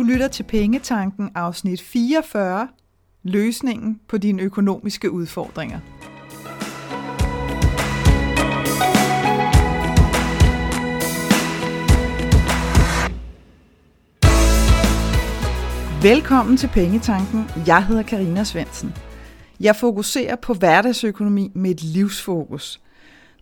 Du lytter til Pengetanken afsnit 44, løsningen på dine økonomiske udfordringer. Velkommen til Pengetanken. Jeg hedder Karina Svensen. Jeg fokuserer på hverdagsøkonomi med et livsfokus.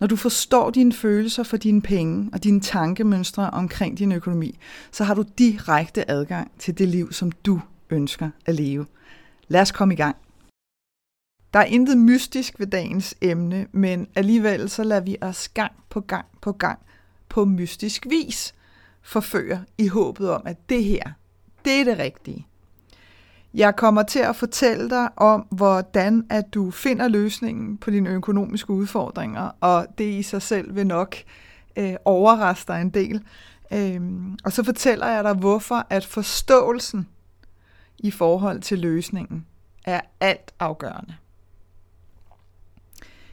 Når du forstår dine følelser for dine penge og dine tankemønstre omkring din økonomi, så har du direkte adgang til det liv, som du ønsker at leve. Lad os komme i gang. Der er intet mystisk ved dagens emne, men alligevel så lader vi os gang på gang på gang på mystisk vis forføre i håbet om, at det her, det er det rigtige. Jeg kommer til at fortælle dig om, hvordan at du finder løsningen på dine økonomiske udfordringer, og det i sig selv vil nok øh, overraske dig en del. Øhm, og så fortæller jeg dig, hvorfor at forståelsen i forhold til løsningen er alt afgørende.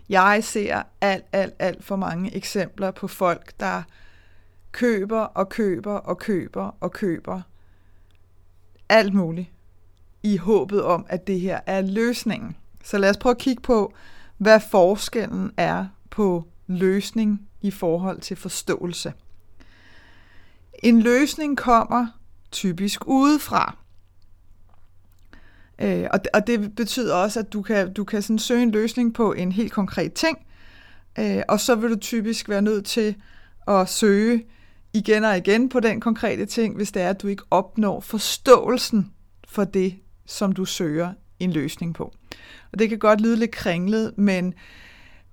Jeg ser alt, alt, alt for mange eksempler på folk, der køber og køber og køber og køber alt muligt i håbet om, at det her er løsningen. Så lad os prøve at kigge på, hvad forskellen er på løsning i forhold til forståelse. En løsning kommer typisk udefra. Øh, og, og det betyder også, at du kan, du kan sådan søge en løsning på en helt konkret ting, øh, og så vil du typisk være nødt til at søge igen og igen på den konkrete ting, hvis det er, at du ikke opnår forståelsen for det, som du søger en løsning på. Og det kan godt lyde lidt kringlet, men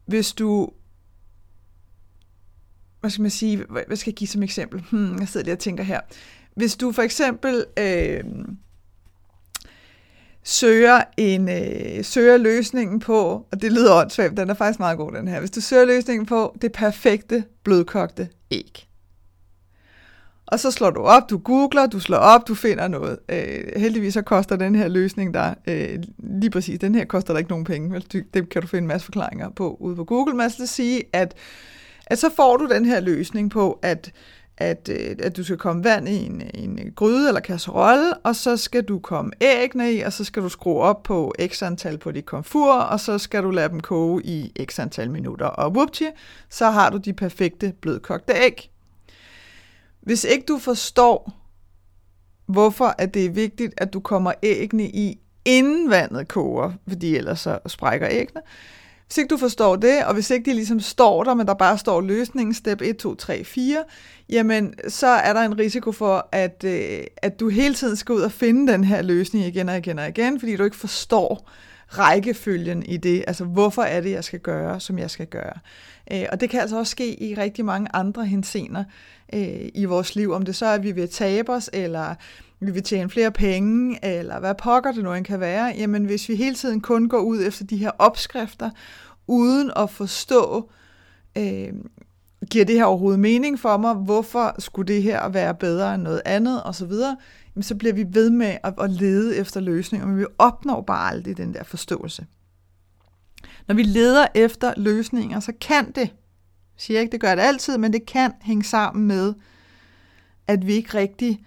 hvis du hvad skal man sige, hvad skal jeg give som eksempel? Hmm, jeg sidder lige og tænker her. Hvis du for eksempel øh, søger en øh, søger løsningen på, og det lyder åndssvagt, den er faktisk meget god den her. Hvis du søger løsningen på det perfekte blødkogte æg, og så slår du op, du googler, du slår op, du finder noget. Øh, heldigvis så koster den her løsning der, øh, lige præcis, den her koster der ikke nogen penge. Det kan du finde en masse forklaringer på ude på Google. Men altså sige, at, at så får du den her løsning på, at, at, øh, at du skal komme vand i en, en gryde eller kasserolle, og så skal du komme æggene i, og så skal du skrue op på x antal på dit komfur, og så skal du lade dem koge i x antal minutter. Og whoopty, så har du de perfekte blødkogte æg. Hvis ikke du forstår, hvorfor at det er vigtigt, at du kommer æggene i, inden vandet koger, fordi ellers så sprækker æggene. Hvis ikke du forstår det, og hvis ikke de ligesom står der, men der bare står løsningen, step 1, 2, 3, 4, jamen så er der en risiko for, at, øh, at du hele tiden skal ud og finde den her løsning igen og igen og igen, fordi du ikke forstår rækkefølgen i det. Altså, hvorfor er det, jeg skal gøre, som jeg skal gøre. Øh, og det kan altså også ske i rigtig mange andre hensener øh, i vores liv, om det så er, at vi vil tabe os, eller vi vil tjene flere penge, eller hvad pokker det nu end kan være, jamen hvis vi hele tiden kun går ud efter de her opskrifter, uden at forstå, øh, giver det her overhovedet mening for mig, hvorfor skulle det her være bedre end noget andet, og så videre, jamen så bliver vi ved med at, at lede efter løsninger, men vi opnår bare aldrig den der forståelse. Når vi leder efter løsninger, så kan det, jeg siger ikke, det gør det altid, men det kan hænge sammen med, at vi ikke rigtig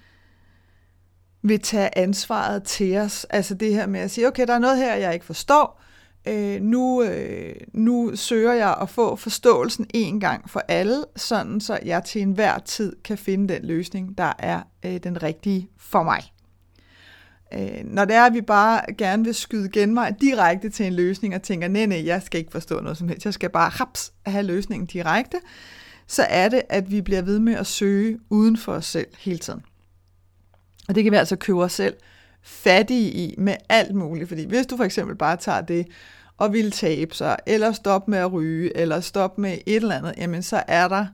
vil tage ansvaret til os. Altså det her med at sige, okay, der er noget her, jeg ikke forstår, øh, nu, øh, nu søger jeg at få forståelsen en gang for alle, sådan så jeg til enhver tid kan finde den løsning, der er øh, den rigtige for mig. Øh, når det er, at vi bare gerne vil skyde genvej direkte til en løsning og tænker, nej, nej, jeg skal ikke forstå noget som helst, jeg skal bare haps, have løsningen direkte, så er det, at vi bliver ved med at søge uden for os selv hele tiden. Og det kan vi altså købe os selv fattige i med alt muligt, fordi hvis du for eksempel bare tager det og vil tabe sig, eller stoppe med at ryge, eller stoppe med et eller andet, jamen så er der,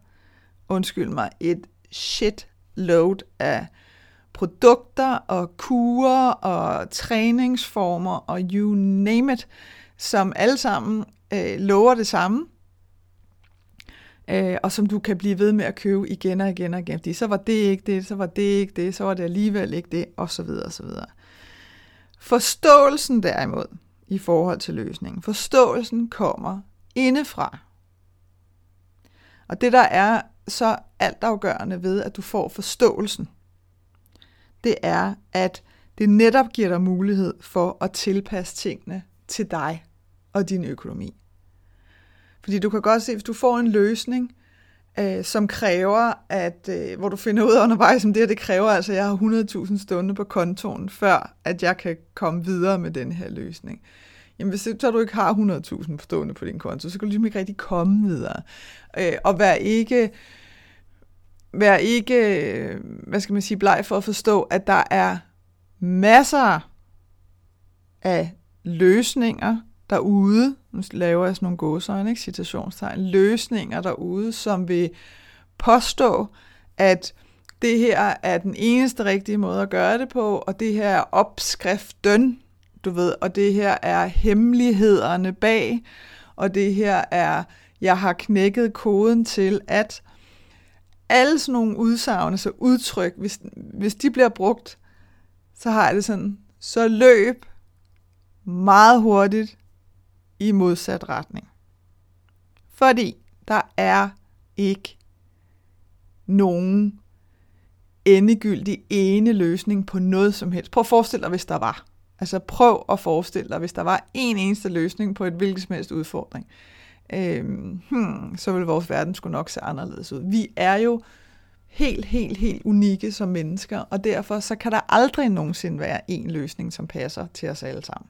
undskyld mig, et shit load af produkter og kurer og træningsformer og you name it, som alle sammen øh, lover det samme, øh, og som du kan blive ved med at købe igen og igen og igen, fordi så var det ikke det, så var det ikke det, så var det alligevel ikke det, og så videre og så videre. Forståelsen derimod, i forhold til løsningen, forståelsen kommer indefra. Og det der er så altafgørende ved, at du får forståelsen, det er, at det netop giver dig mulighed for at tilpasse tingene til dig og din økonomi. Fordi du kan godt se, hvis du får en løsning, øh, som kræver, at øh, hvor du finder ud af undervejs, om det her, det kræver altså, at jeg har 100.000 stunder på kontoen, før at jeg kan komme videre med den her løsning. Jamen hvis så du ikke har 100.000 stående på din konto, så kan du ligesom ikke rigtig komme videre. Øh, og vær ikke, vær ikke, hvad skal man sige, bleg for at forstå, at der er masser af løsninger derude, nu laver jeg sådan nogle gåsøjne, ikke? citationstegn, løsninger derude, som vil påstå, at det her er den eneste rigtige måde at gøre det på, og det her er opskriften, du ved, og det her er hemmelighederne bag, og det her er, jeg har knækket koden til, at alle sådan nogle udsagn, så udtryk, hvis, hvis de bliver brugt, så har jeg det sådan, så løb meget hurtigt i modsat retning. Fordi der er ikke nogen endegyldig ene løsning på noget som helst. Prøv at forestille dig, hvis der var. Altså prøv at forestille dig, hvis der var en eneste løsning på et hvilket som helst udfordring. Øhm, hmm, så ville vores verden skulle nok se anderledes ud. Vi er jo helt, helt, helt unikke som mennesker, og derfor så kan der aldrig nogensinde være en løsning, som passer til os alle sammen.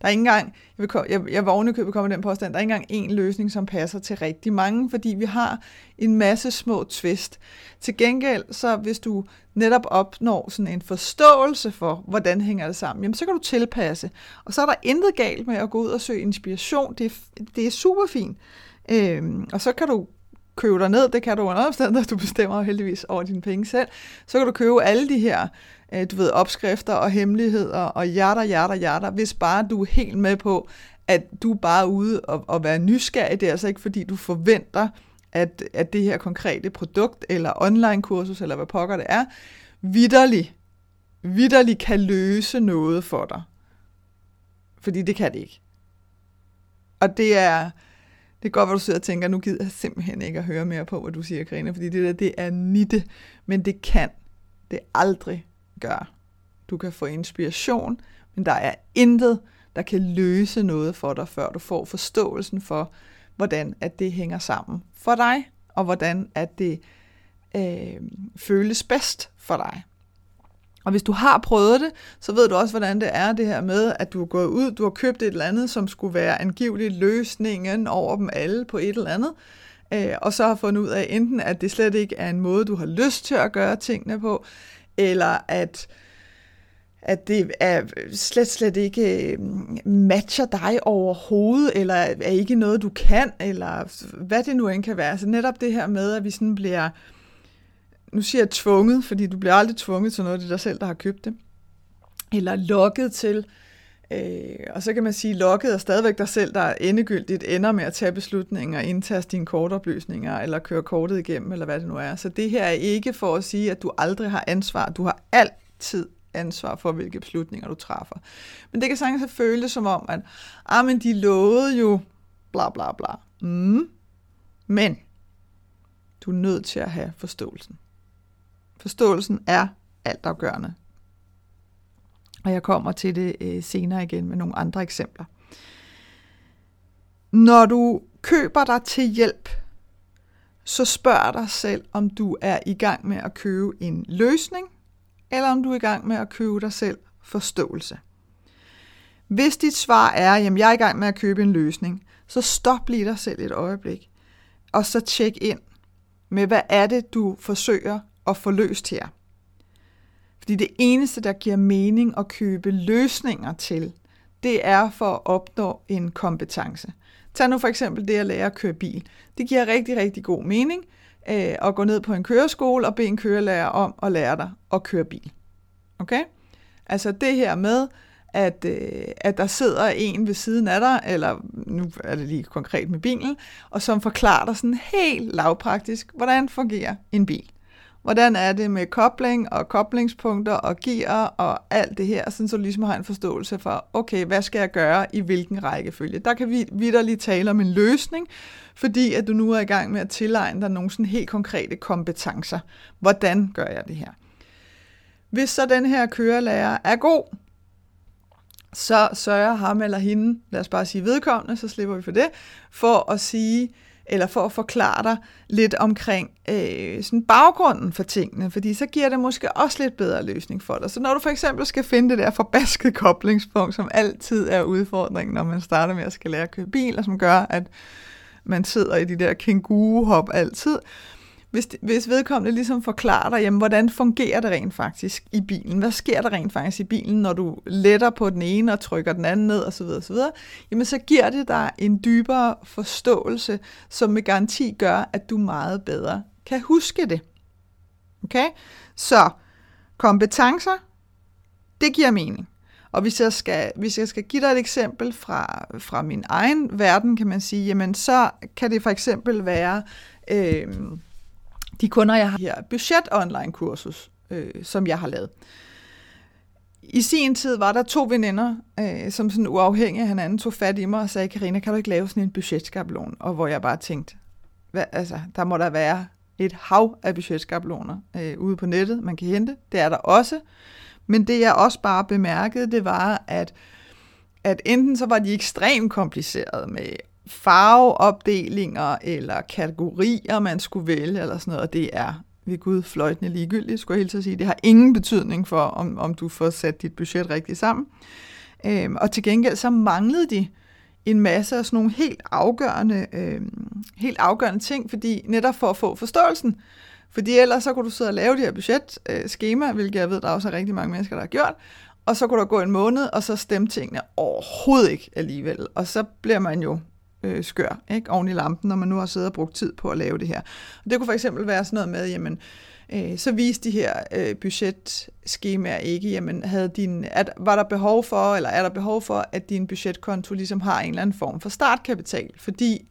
Der er ikke engang, jeg, vil, jeg, jeg vil ovenikøbet komme med den påstand, der er ikke engang en løsning, som passer til rigtig mange, fordi vi har en masse små twist. Til gengæld, så hvis du netop opnår sådan en forståelse for, hvordan hænger det sammen, jamen så kan du tilpasse. Og så er der intet galt med at gå ud og søge inspiration. Det det er super fint. Øhm, og så kan du købe dig ned, det kan du under omstændigheder, du bestemmer heldigvis over dine penge selv. Så kan du købe alle de her øh, du ved, opskrifter og hemmeligheder og hjerter, hjerter, hjerter, hvis bare du er helt med på, at du er bare ude og, og være nysgerrig. Det er altså ikke, fordi du forventer, at, at det her konkrete produkt eller online kursus, eller hvad pokker det er, vidderligt, vidderligt kan løse noget for dig. Fordi det kan det ikke. Og det er, det er godt, hvor du sidder og tænker, nu gider jeg simpelthen ikke at høre mere på, hvad du siger, Karina, fordi det der, det er nitte, men det kan det aldrig gøre. Du kan få inspiration, men der er intet, der kan løse noget for dig, før du får forståelsen for, hvordan at det hænger sammen for dig, og hvordan at det øh, føles bedst for dig. Og hvis du har prøvet det, så ved du også, hvordan det er det her med, at du er gået ud, du har købt et eller andet, som skulle være angiveligt løsningen over dem alle på et eller andet, øh, og så har fundet ud af enten, at det slet ikke er en måde, du har lyst til at gøre tingene på, eller at at det er slet, slet ikke øh, matcher dig overhovedet, eller er ikke noget, du kan, eller hvad det nu end kan være. Så netop det her med, at vi sådan bliver, nu siger jeg tvunget, fordi du bliver aldrig tvunget til noget, det er dig selv, der har købt det, eller lokket til, øh, og så kan man sige, lokket er stadigvæk dig selv, der endegyldigt ender med at tage beslutninger, indtaste dine kortoplysninger, eller køre kortet igennem, eller hvad det nu er. Så det her er ikke for at sige, at du aldrig har ansvar. Du har altid ansvar for, hvilke beslutninger du træffer. Men det kan sagtens føles som om, at ah, men de lovede jo bla bla bla. Mm. Men du er nødt til at have forståelsen. Forståelsen er altafgørende. Og jeg kommer til det øh, senere igen med nogle andre eksempler. Når du køber dig til hjælp, så spørg dig selv, om du er i gang med at købe en løsning, eller om du er i gang med at købe dig selv forståelse. Hvis dit svar er, at jeg er i gang med at købe en løsning, så stop lige dig selv et øjeblik, og så tjek ind med, hvad er det, du forsøger at få løst her. Fordi det eneste, der giver mening at købe løsninger til, det er for at opnå en kompetence. Tag nu for eksempel det at lære at køre bil. Det giver rigtig, rigtig god mening øh, at gå ned på en køreskole og bede en kørelærer om at lære dig at køre bil. Okay? Altså det her med, at, øh, at der sidder en ved siden af dig, eller nu er det lige konkret med bilen, og som forklarer dig sådan helt lavpraktisk, hvordan fungerer en bil. Hvordan er det med kobling og koblingspunkter og gear og alt det her, sådan så du ligesom har en forståelse for, okay, hvad skal jeg gøre i hvilken rækkefølge. Der kan vi vidderligt tale om en løsning, fordi at du nu er i gang med at tilegne dig nogle sådan helt konkrete kompetencer. Hvordan gør jeg det her? Hvis så den her kørelærer er god, så sørger ham eller hende, lad os bare sige vedkommende, så slipper vi for det, for at sige, eller for at forklare dig lidt omkring øh, sådan baggrunden for tingene, fordi så giver det måske også lidt bedre løsning for dig. Så når du for eksempel skal finde det der forbaskede koblingspunkt, som altid er udfordringen, når man starter med at skal lære at køre bil, og som gør, at man sidder i de der kænguru-hop altid, hvis, hvis vedkommende ligesom forklarer dig, jamen, hvordan fungerer det rent faktisk i bilen? Hvad sker der rent faktisk i bilen, når du letter på den ene og trykker den anden ned osv. osv. Jamen så giver det dig en dybere forståelse, som med garanti gør, at du meget bedre kan huske det. Okay? Så kompetencer, det giver mening. Og hvis jeg skal, hvis jeg skal give dig et eksempel fra, fra min egen verden, kan man sige, jamen så kan det for eksempel være... Øh, de kunder, jeg har her, budget online kursus, øh, som jeg har lavet. I sin tid var der to veninder, øh, som sådan uafhængige af hinanden tog fat i mig og sagde, Karina, kan du ikke lave sådan en budgetskabelon? Og hvor jeg bare tænkte, hvad, altså, der må der være et hav af budgetskabeloner øh, ude på nettet, man kan hente. Det er der også. Men det jeg også bare bemærkede, det var, at, at enten så var de ekstremt komplicerede med farveopdelinger eller kategorier, man skulle vælge, eller sådan noget, og det er ved Gud fløjtende ligegyldigt, skulle jeg helt sige. Det har ingen betydning for, om, om du får sat dit budget rigtigt sammen. Øhm, og til gengæld så manglede de en masse af sådan nogle helt afgørende, øhm, helt afgørende ting, fordi netop for at få forståelsen. Fordi ellers så kunne du sidde og lave de her budgetskema, øh, hvilket jeg ved, der også er rigtig mange mennesker, der har gjort, og så kunne der gå en måned, og så stemme tingene overhovedet ikke alligevel. Og så bliver man jo øh, skør ikke? oven i lampen, når man nu har siddet og brugt tid på at lave det her. Og det kunne for eksempel være sådan noget med, jamen, øh, så viste de her øh, budgetskemaer ikke, jamen, havde din, at, var der behov for, eller er der behov for, at din budgetkonto ligesom har en eller anden form for startkapital, fordi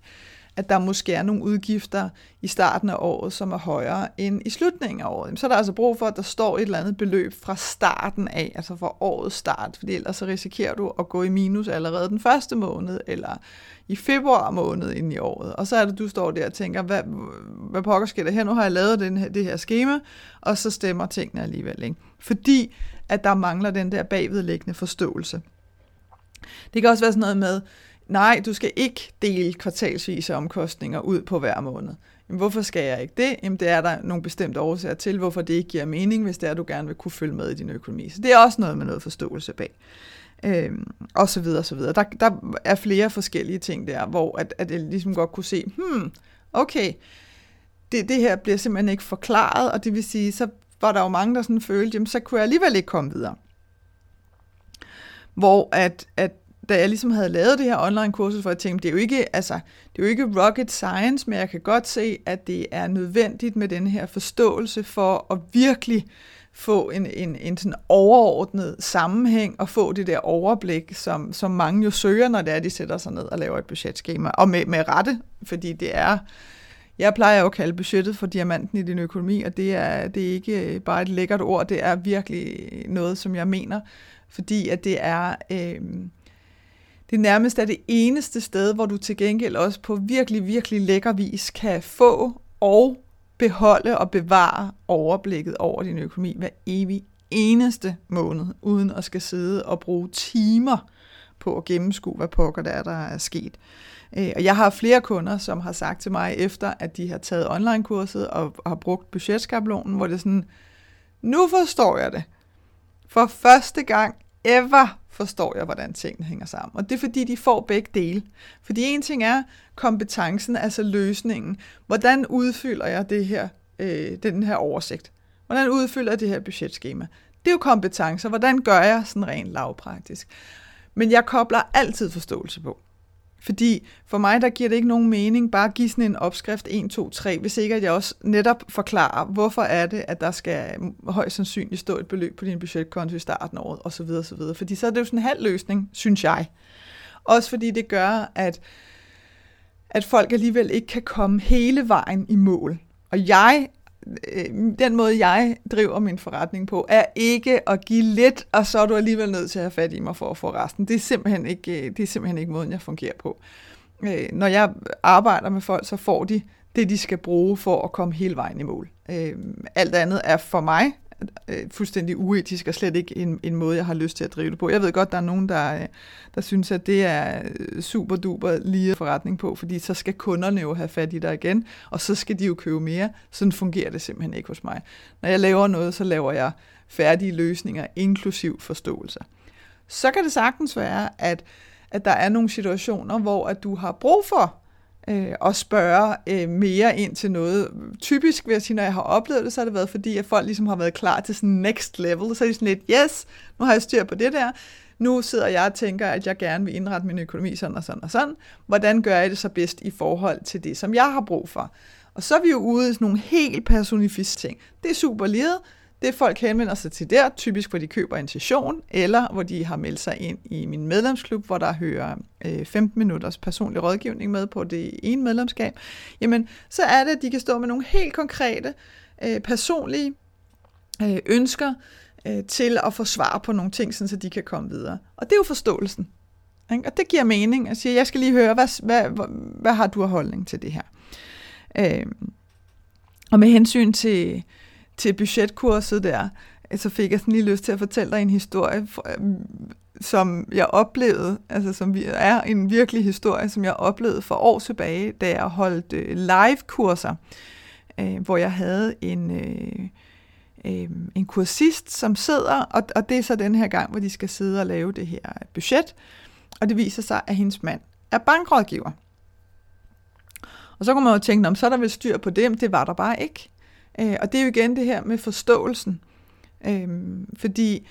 at der måske er nogle udgifter i starten af året, som er højere end i slutningen af året. Så er der altså brug for, at der står et eller andet beløb fra starten af, altså fra årets start, fordi ellers så risikerer du at gå i minus allerede den første måned, eller i februar måned ind i året. Og så er det, du står der og tænker, hvad, hvad pokker sker der her? Nu har jeg lavet den her, det her schema, og så stemmer tingene alligevel. Ikke? Fordi at der mangler den der bagvedliggende forståelse. Det kan også være sådan noget med, nej, du skal ikke dele kvartalsvise omkostninger ud på hver måned. Jamen, hvorfor skal jeg ikke det? Jamen, det er der nogle bestemte årsager til, hvorfor det ikke giver mening, hvis det er, at du gerne vil kunne følge med i din økonomi. Så det er også noget med noget forståelse bag. Øhm, og så videre, og så videre. Der, der er flere forskellige ting der, hvor at, at jeg ligesom godt kunne se, hmm, okay, det, det her bliver simpelthen ikke forklaret, og det vil sige, så var der jo mange, der sådan følte, jamen, så kunne jeg alligevel ikke komme videre. Hvor at, at da jeg ligesom havde lavet det her online kursus, for jeg tænkte, det er jo ikke, altså, det er jo ikke rocket science, men jeg kan godt se, at det er nødvendigt med den her forståelse for at virkelig få en, en, en sådan overordnet sammenhæng og få det der overblik, som, som mange jo søger, når det er, de sætter sig ned og laver et budgetskema. Og med, med rette, fordi det er, jeg plejer jo at kalde budgettet for diamanten i din økonomi, og det er, det er ikke bare et lækkert ord, det er virkelig noget, som jeg mener, fordi at det er... Øh, det nærmest er det eneste sted, hvor du til gengæld også på virkelig, virkelig lækker vis kan få og beholde og bevare overblikket over din økonomi hver evig eneste måned, uden at skal sidde og bruge timer på at gennemskue, hvad pokker der er, der er sket. Øh, og jeg har flere kunder, som har sagt til mig, efter at de har taget online-kurset og har brugt budgetskabelonen, hvor det er sådan, nu forstår jeg det. For første gang ever forstår jeg, hvordan tingene hænger sammen. Og det er fordi, de får begge dele. Fordi en ting er kompetencen, altså løsningen. Hvordan udfylder jeg det her, øh, den her oversigt? Hvordan udfylder jeg det her budgetskema? Det er jo kompetencer. Hvordan gør jeg sådan rent lavpraktisk? Men jeg kobler altid forståelse på. Fordi for mig, der giver det ikke nogen mening bare at give sådan en opskrift 1, 2, 3, hvis ikke at jeg også netop forklarer, hvorfor er det, at der skal mm, højst sandsynligt stå et beløb på din budgetkonto i starten af året, osv. osv. Fordi så er det jo sådan en halv løsning, synes jeg. Også fordi det gør, at, at folk alligevel ikke kan komme hele vejen i mål. Og jeg Øh, den måde, jeg driver min forretning på, er ikke at give lidt, og så er du alligevel nødt til at have fat i mig for at få resten. Det er simpelthen ikke, øh, det er simpelthen ikke måden, jeg fungerer på. Øh, når jeg arbejder med folk, så får de det, de skal bruge for at komme hele vejen i mål. Øh, alt andet er for mig øh, fuldstændig uetisk og slet ikke en, en måde, jeg har lyst til at drive det på. Jeg ved godt, der er nogen, der, øh, der synes, at det er øh, super duper lige forretning på, fordi så skal kunderne jo have fat i dig igen, og så skal de jo købe mere. Sådan fungerer det simpelthen ikke hos mig. Når jeg laver noget, så laver jeg færdige løsninger, inklusiv forståelse. Så kan det sagtens være, at, at der er nogle situationer, hvor at du har brug for øh, og spørge øh, mere ind til noget. Typisk vil jeg sige, når jeg har oplevet det, så har det været fordi, at folk ligesom har været klar til sådan next level. Så er de sådan lidt, yes, nu har jeg styr på det der. Nu sidder jeg og tænker, at jeg gerne vil indrette min økonomi sådan og sådan og sådan. Hvordan gør jeg det så bedst i forhold til det, som jeg har brug for? Og så er vi jo ude i sådan nogle helt personificerede ting. Det er super livet. Det folk henvender sig til der, typisk hvor de køber en session, eller hvor de har meldt sig ind i min medlemsklub, hvor der hører øh, 15 minutters personlig rådgivning med på det ene medlemskab, jamen så er det, at de kan stå med nogle helt konkrete øh, personlige øh, ønsker øh, til at få svar på nogle ting, så de kan komme videre. Og det er jo forståelsen. Ikke? Og det giver mening at sige, jeg skal lige høre, hvad, hvad, hvad, hvad har du af holdning til det her? Øh, og med hensyn til til budgetkurset der, så fik jeg sådan lige lyst til at fortælle dig en historie, øhm, som jeg oplevede, altså som er en virkelig historie, som jeg oplevede for år tilbage, da jeg holdt øh, live-kurser, øh, hvor jeg havde en, øh, en kursist, som sidder, og, og det er så den her gang, hvor de skal sidde og lave det her budget, og det viser sig, at hendes mand er bankrådgiver. Og så kunne man jo tænke, så er der vel styr på dem, det var der bare ikke. Øh, og det er jo igen det her med forståelsen. Øh, fordi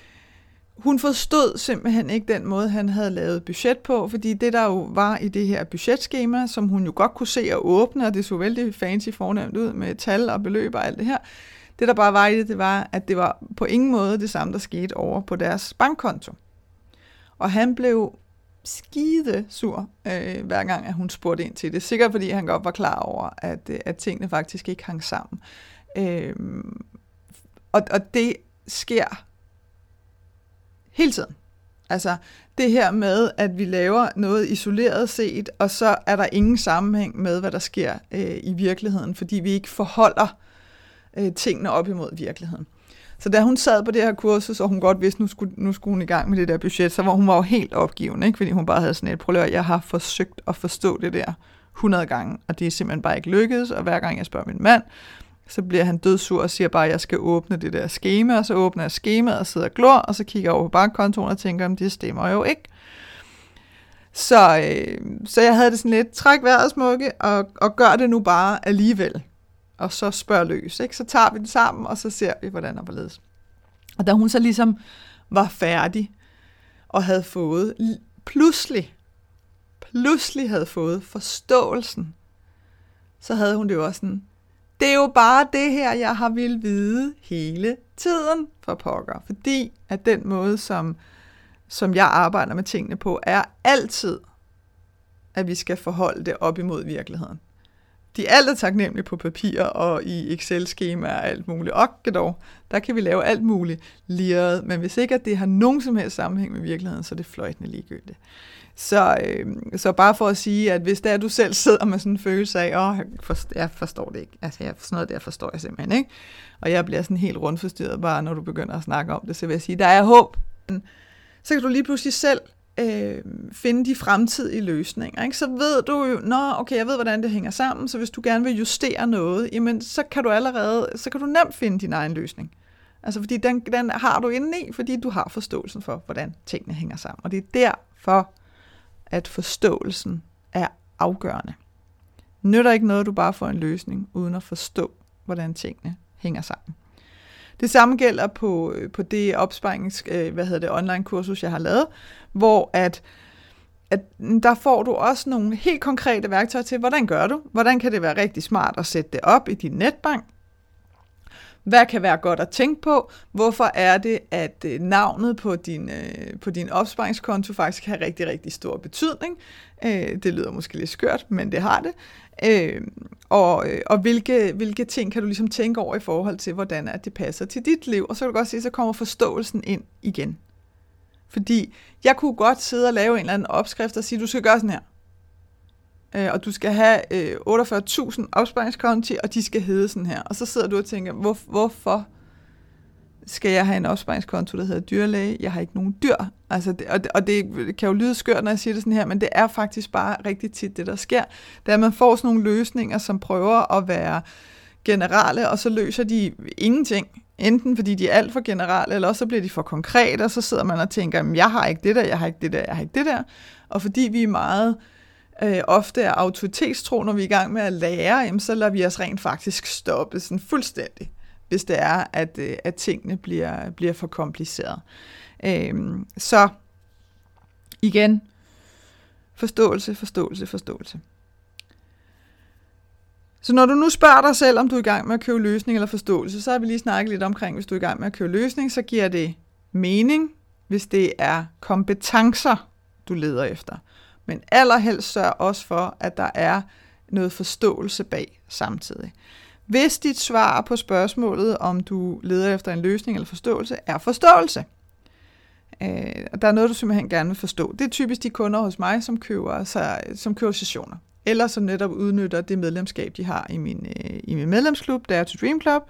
hun forstod simpelthen ikke den måde, han havde lavet budget på, fordi det der jo var i det her budgetskema, som hun jo godt kunne se og åbne, og det så vældig fancy fornemt ud med tal og beløb og alt det her, det der bare var i det, det var, at det var på ingen måde det samme, der skete over på deres bankkonto. Og han blev skide sur, øh, hver gang at hun spurgte ind til det. Sikkert fordi han godt var klar over, at, øh, at tingene faktisk ikke hang sammen. Øh, og, og det sker hele tiden. Altså det her med, at vi laver noget isoleret set, og så er der ingen sammenhæng med, hvad der sker øh, i virkeligheden, fordi vi ikke forholder øh, tingene op imod virkeligheden. Så da hun sad på det her kursus, og hun godt vidste, nu skulle, nu skulle hun i gang med det der budget, så var hun var jo helt opgivende, ikke? fordi hun bare havde sådan et, prøv jeg har forsøgt at forstå det der 100 gange, og det er simpelthen bare ikke lykkedes, og hver gang jeg spørger min mand, så bliver han dødsur og siger bare, at jeg skal åbne det der skema, og så åbner jeg skemaet og sidder og glor, og så kigger jeg over på bankkontoen og tænker, at det stemmer jo ikke. Så, øh, så jeg havde det sådan lidt, træk vejret smukke, og, og gør det nu bare alligevel. Og så spørg løs. Ikke? Så tager vi det sammen, og så ser vi, hvordan og hvorledes. Og da hun så ligesom var færdig, og havde fået, pludselig, pludselig havde fået forståelsen, så havde hun det jo også sådan, det er jo bare det her, jeg har ville vide hele tiden for pokker. Fordi at den måde, som, som jeg arbejder med tingene på, er altid, at vi skal forholde det op imod virkeligheden. De er altid taknemmelige på papir og i Excel-skemaer og alt muligt. Og dog, der kan vi lave alt muligt liret, men hvis ikke at det har nogen som helst sammenhæng med virkeligheden, så er det fløjtende ligegyldigt. Så, øh, så bare for at sige, at hvis det er, du selv sidder med sådan en følelse af, åh, oh, jeg forstår det ikke. Altså, jeg, sådan noget der forstår jeg simpelthen ikke. Og jeg bliver sådan helt rundforstyrret bare, når du begynder at snakke om det. Så vil jeg sige, der er håb. Så kan du lige pludselig selv øh, finde de fremtidige løsninger. Ikke? Så ved du jo, nå, okay, jeg ved, hvordan det hænger sammen, så hvis du gerne vil justere noget, jamen, så kan du allerede, så kan du nemt finde din egen løsning. Altså, fordi den, den har du inde i, fordi du har forståelsen for, hvordan tingene hænger sammen. Og det er derfor, at forståelsen er afgørende. Nytter ikke noget, du bare får en løsning, uden at forstå, hvordan tingene hænger sammen. Det samme gælder på, øh, på det opsparings, øh, hvad hedder det, online kursus, jeg har lavet, hvor at, at der får du også nogle helt konkrete værktøjer til, hvordan gør du? Hvordan kan det være rigtig smart at sætte det op i din netbank? Hvad kan være godt at tænke på? Hvorfor er det, at øh, navnet på din, øh, på din opsparingskonto faktisk har rigtig, rigtig stor betydning? Det lyder måske lidt skørt, men det har det. Øhm, øh, og og hvilke, hvilke ting kan du ligesom tænke over i forhold til, hvordan at det passer til dit liv? Og så kan du godt se, så kommer forståelsen ind igen. Fordi jeg kunne godt sidde og lave en eller anden opskrift og sige, du skal gøre sådan her øh, og du skal have øh, 48.000 opsparingskonti, og de skal hedde sådan her. Og så sidder du og tænker, hvor, hvorfor skal jeg have en opsparingskonto, der hedder dyrlæge. Jeg har ikke nogen dyr. Altså det, og, det, og det kan jo lyde skørt, når jeg siger det sådan her, men det er faktisk bare rigtig tit det, der sker. Det er, at man får sådan nogle løsninger, som prøver at være generelle, og så løser de ingenting. Enten fordi de er alt for generelle, eller også så bliver de for konkrete, og så sidder man og tænker, jeg har ikke det der, jeg har ikke det der, jeg har ikke det der. Og fordi vi er meget øh, ofte er autoritetstro, når vi er i gang med at lære, jamen, så lader vi os rent faktisk stoppe sådan fuldstændig, hvis det er, at, øh, at tingene bliver, bliver for komplicerede. Øh, så igen, forståelse, forståelse, forståelse. Så når du nu spørger dig selv, om du er i gang med at købe løsning eller forståelse, så har vi lige snakket lidt omkring, hvis du er i gang med at købe løsning, så giver det mening, hvis det er kompetencer, du leder efter. Men allerhelst sørg også for, at der er noget forståelse bag samtidig. Hvis dit svar på spørgsmålet, om du leder efter en løsning eller forståelse, er forståelse, øh, der er noget, du simpelthen gerne vil forstå. Det er typisk de kunder hos mig, som køber, så, som køber sessioner eller som netop udnytter det medlemskab, de har i min, øh, i min medlemsklub, der er to Dream Club,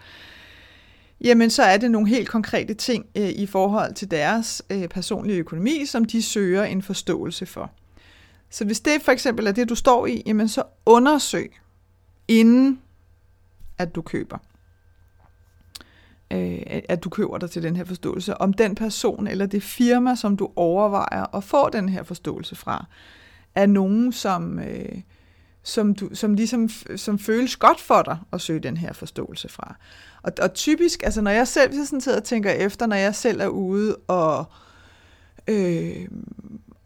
jamen så er det nogle helt konkrete ting øh, i forhold til deres øh, personlige økonomi, som de søger en forståelse for. Så hvis det for eksempel er det, du står i, jamen så undersøg, inden at du køber. Øh, at du køber dig til den her forståelse, om den person eller det firma, som du overvejer at få den her forståelse fra, er nogen, som, øh, som, du, som ligesom som føles godt for dig at søge den her forståelse fra. Og, og typisk, altså når jeg selv sådan sidder og tænker efter, når jeg selv er ude og, øh,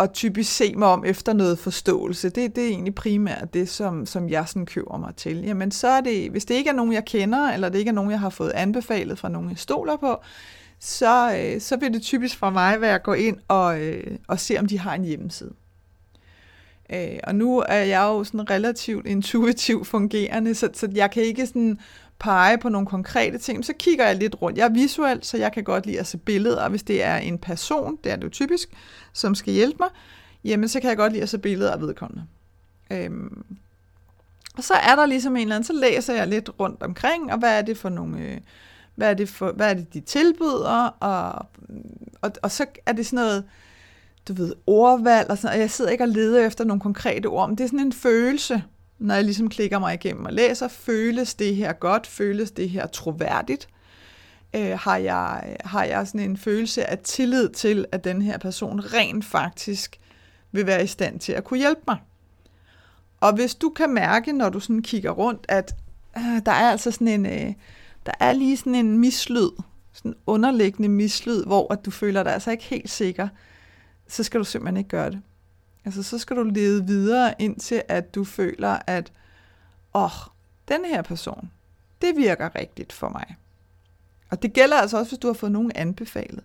og typisk se mig om efter noget forståelse, det, det er egentlig primært det, som, som jeg sådan køber mig til. Jamen så er det, hvis det ikke er nogen, jeg kender, eller det ikke er nogen, jeg har fået anbefalet fra nogen, jeg stoler på, så, øh, så vil det typisk fra mig være at gå ind og, øh, og se, om de har en hjemmeside. Øh, og nu er jeg jo sådan relativt intuitivt fungerende, så, så jeg kan ikke sådan pege på nogle konkrete ting, så kigger jeg lidt rundt. Jeg er visuel, så jeg kan godt lide at se billeder, og hvis det er en person, det er det jo typisk, som skal hjælpe mig, jamen så kan jeg godt lide at se billeder af vedkommende. Øhm, og så er der ligesom en eller anden, så læser jeg lidt rundt omkring, og hvad er det for nogle, øh, hvad er det for, hvad er det de tilbyder, og, og, og så er det sådan noget, du ved, ordvalg og sådan og jeg sidder ikke og leder efter nogle konkrete ord, men det er sådan en følelse, når jeg ligesom klikker mig igennem og læser, føles det her godt, føles det her troværdigt, øh, har, jeg, har jeg sådan en følelse af tillid til, at den her person rent faktisk vil være i stand til at kunne hjælpe mig. Og hvis du kan mærke, når du sådan kigger rundt, at øh, der er altså sådan en, øh, der er lige sådan en mislyd, sådan en underliggende mislyd, hvor at du føler dig altså ikke helt sikker, så skal du simpelthen ikke gøre det. Altså, så skal du lede videre indtil, at du føler, at åh, oh, den her person, det virker rigtigt for mig. Og det gælder altså også, hvis du har fået nogen anbefalet.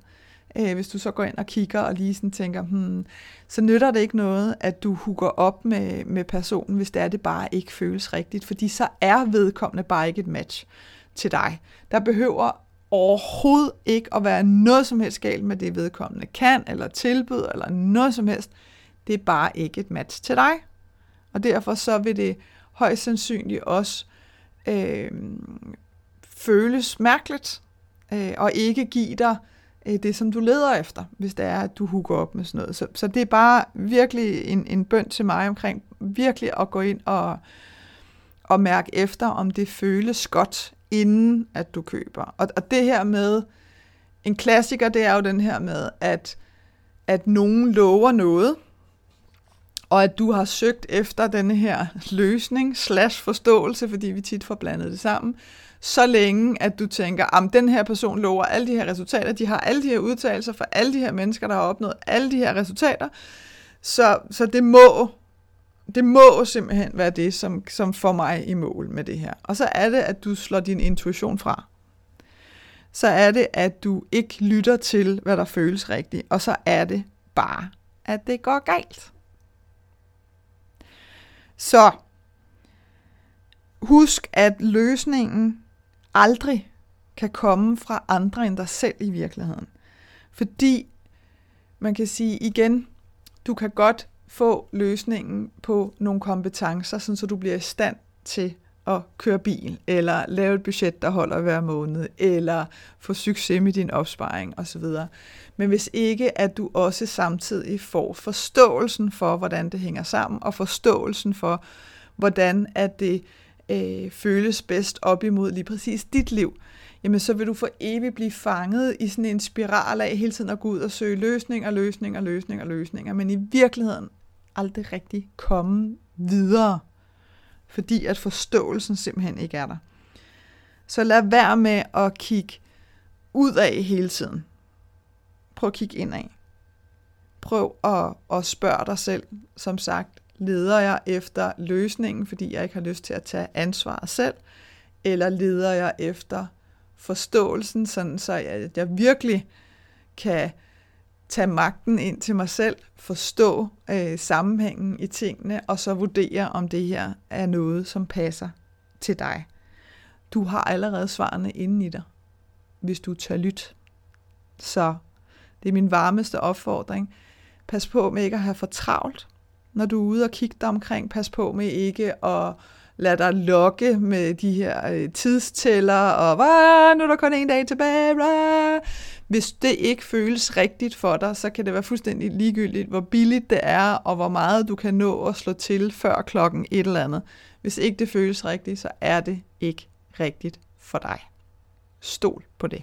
Øh, hvis du så går ind og kigger og lige sådan tænker, hmm, så nytter det ikke noget, at du hugger op med, med personen, hvis det er, det bare ikke føles rigtigt, fordi så er vedkommende bare ikke et match til dig. Der behøver overhovedet ikke at være noget som helst galt med det vedkommende kan, eller tilbyder, eller noget som helst. Det er bare ikke et match til dig. Og derfor så vil det højst sandsynligt også øh, føles mærkeligt, øh, og ikke give dig øh, det, som du leder efter, hvis det er, at du hugger op med sådan noget. Så, så det er bare virkelig en, en bøn til mig omkring virkelig at gå ind og, og mærke efter, om det føles godt inden at du køber. Og, og det her med, en klassiker, det er jo den her med, at, at nogen lover noget, og at du har søgt efter denne her løsning slash forståelse, fordi vi tit får blandet det sammen, så længe, at du tænker, at den her person lover alle de her resultater, de har alle de her udtalelser for alle de her mennesker, der har opnået alle de her resultater, så, så det må det må simpelthen være det, som, som får mig i mål med det her. Og så er det, at du slår din intuition fra. Så er det, at du ikke lytter til, hvad der føles rigtigt. Og så er det bare, at det går galt. Så husk, at løsningen aldrig kan komme fra andre end dig selv i virkeligheden. Fordi man kan sige igen, du kan godt få løsningen på nogle kompetencer, sådan så du bliver i stand til at køre bil, eller lave et budget, der holder hver måned, eller få succes med din opsparing osv. Men hvis ikke, at du også samtidig får forståelsen for, hvordan det hænger sammen, og forståelsen for, hvordan at det øh, føles bedst op imod lige præcis dit liv, jamen så vil du for evigt blive fanget i sådan en spiral af hele tiden at gå ud og søge løsninger, løsninger, løsninger, løsninger, men i virkeligheden aldrig rigtig komme videre, fordi at forståelsen simpelthen ikke er der. Så lad være med at kigge ud af hele tiden. Prøv at kigge indad. Prøv at, at spørge dig selv, som sagt, leder jeg efter løsningen, fordi jeg ikke har lyst til at tage ansvar selv, eller leder jeg efter forståelsen, sådan så jeg, jeg virkelig kan tage magten ind til mig selv, forstå øh, sammenhængen i tingene, og så vurdere, om det her er noget, som passer til dig. Du har allerede svarene inde i dig, hvis du tør lyt. Så det er min varmeste opfordring. Pas på med ikke at have for travlt, når du er ude og kigge dig omkring. Pas på med ikke at lade dig lokke med de her øh, tidstæller, og nu er der kun en dag tilbage. Blah. Hvis det ikke føles rigtigt for dig, så kan det være fuldstændig ligegyldigt, hvor billigt det er, og hvor meget du kan nå at slå til før klokken et eller andet. Hvis ikke det føles rigtigt, så er det ikke rigtigt for dig. Stol på det.